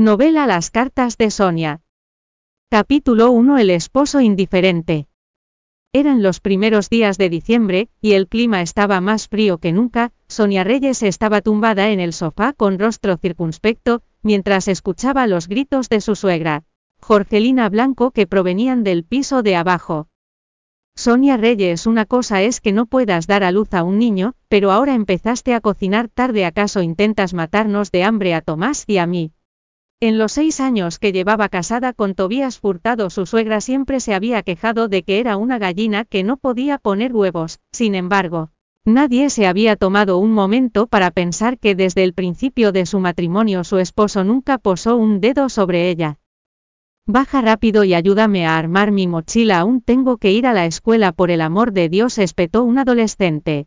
Novela Las cartas de Sonia. Capítulo 1 El esposo indiferente. Eran los primeros días de diciembre, y el clima estaba más frío que nunca, Sonia Reyes estaba tumbada en el sofá con rostro circunspecto, mientras escuchaba los gritos de su suegra, Jorgelina Blanco que provenían del piso de abajo. Sonia Reyes, una cosa es que no puedas dar a luz a un niño, pero ahora empezaste a cocinar tarde, ¿acaso intentas matarnos de hambre a Tomás y a mí? En los seis años que llevaba casada con Tobías Furtado, su suegra siempre se había quejado de que era una gallina que no podía poner huevos, sin embargo, nadie se había tomado un momento para pensar que desde el principio de su matrimonio su esposo nunca posó un dedo sobre ella. Baja rápido y ayúdame a armar mi mochila, aún tengo que ir a la escuela por el amor de Dios, espetó un adolescente.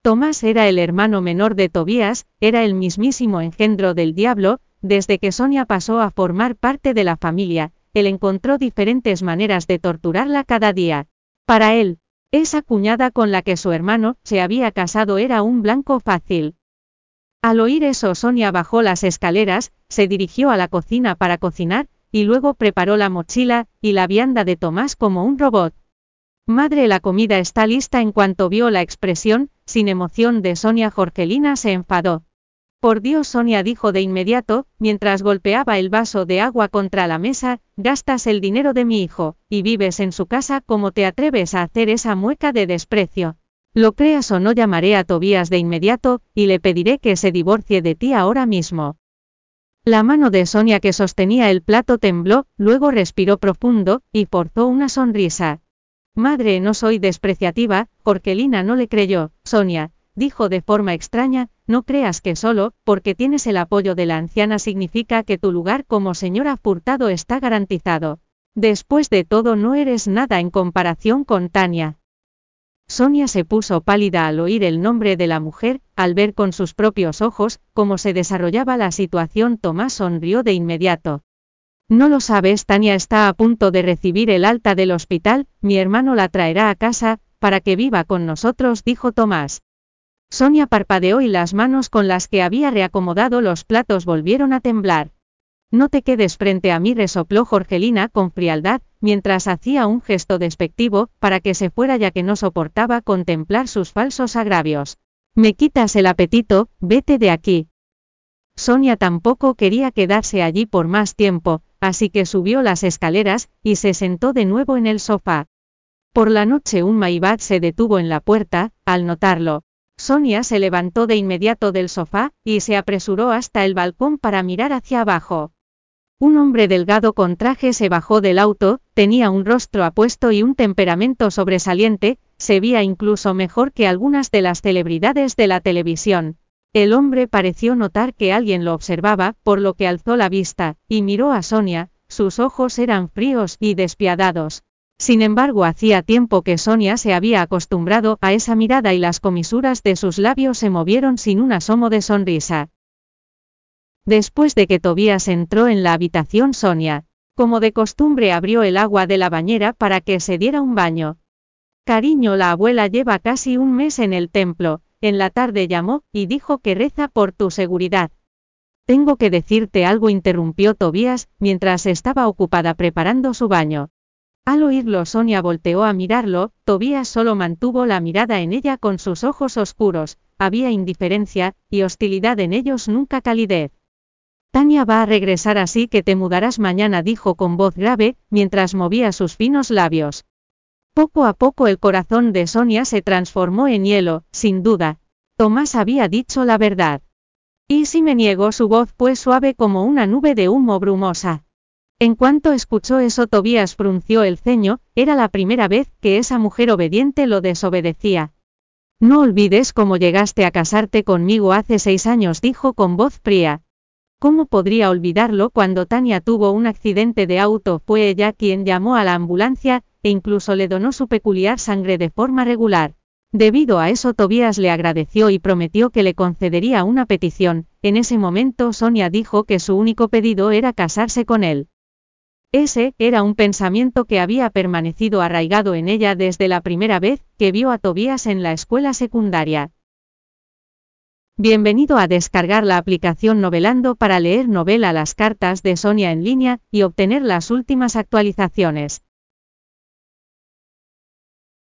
Tomás era el hermano menor de Tobías, era el mismísimo engendro del diablo, desde que Sonia pasó a formar parte de la familia, él encontró diferentes maneras de torturarla cada día. Para él, esa cuñada con la que su hermano se había casado era un blanco fácil. Al oír eso Sonia bajó las escaleras, se dirigió a la cocina para cocinar, y luego preparó la mochila y la vianda de Tomás como un robot. Madre, la comida está lista en cuanto vio la expresión, sin emoción de Sonia Jorgelina se enfadó. Por Dios, Sonia dijo de inmediato, mientras golpeaba el vaso de agua contra la mesa, gastas el dinero de mi hijo, y vives en su casa como te atreves a hacer esa mueca de desprecio. Lo creas o no llamaré a Tobías de inmediato, y le pediré que se divorcie de ti ahora mismo. La mano de Sonia que sostenía el plato tembló, luego respiró profundo, y forzó una sonrisa. Madre, no soy despreciativa, Jorgelina no le creyó, Sonia, dijo de forma extraña, no creas que solo, porque tienes el apoyo de la anciana significa que tu lugar como señora Furtado está garantizado. Después de todo no eres nada en comparación con Tania. Sonia se puso pálida al oír el nombre de la mujer, al ver con sus propios ojos cómo se desarrollaba la situación. Tomás sonrió de inmediato. No lo sabes, Tania está a punto de recibir el alta del hospital, mi hermano la traerá a casa, para que viva con nosotros, dijo Tomás. Sonia parpadeó y las manos con las que había reacomodado los platos volvieron a temblar. No te quedes frente a mí, resopló Jorgelina con frialdad, mientras hacía un gesto despectivo, para que se fuera ya que no soportaba contemplar sus falsos agravios. Me quitas el apetito, vete de aquí. Sonia tampoco quería quedarse allí por más tiempo, así que subió las escaleras, y se sentó de nuevo en el sofá. Por la noche un Maibad se detuvo en la puerta, al notarlo. Sonia se levantó de inmediato del sofá, y se apresuró hasta el balcón para mirar hacia abajo. Un hombre delgado con traje se bajó del auto, tenía un rostro apuesto y un temperamento sobresaliente, se veía incluso mejor que algunas de las celebridades de la televisión. El hombre pareció notar que alguien lo observaba, por lo que alzó la vista, y miró a Sonia, sus ojos eran fríos y despiadados. Sin embargo, hacía tiempo que Sonia se había acostumbrado a esa mirada y las comisuras de sus labios se movieron sin un asomo de sonrisa. Después de que Tobías entró en la habitación Sonia, como de costumbre abrió el agua de la bañera para que se diera un baño. Cariño, la abuela lleva casi un mes en el templo, en la tarde llamó, y dijo que reza por tu seguridad. Tengo que decirte algo, interrumpió Tobías, mientras estaba ocupada preparando su baño. Al oírlo Sonia volteó a mirarlo, Tobías solo mantuvo la mirada en ella con sus ojos oscuros, había indiferencia, y hostilidad en ellos nunca calidez. Tania va a regresar así que te mudarás mañana, dijo con voz grave, mientras movía sus finos labios. Poco a poco el corazón de Sonia se transformó en hielo, sin duda. Tomás había dicho la verdad. Y si me niego, su voz fue suave como una nube de humo brumosa. En cuanto escuchó eso, Tobías frunció el ceño, era la primera vez que esa mujer obediente lo desobedecía. No olvides cómo llegaste a casarte conmigo hace seis años, dijo con voz fría. ¿Cómo podría olvidarlo cuando Tania tuvo un accidente de auto? Fue ella quien llamó a la ambulancia, e incluso le donó su peculiar sangre de forma regular. Debido a eso Tobías le agradeció y prometió que le concedería una petición. En ese momento Sonia dijo que su único pedido era casarse con él. Ese era un pensamiento que había permanecido arraigado en ella desde la primera vez que vio a Tobías en la escuela secundaria. Bienvenido a descargar la aplicación Novelando para leer novela Las cartas de Sonia en línea y obtener las últimas actualizaciones.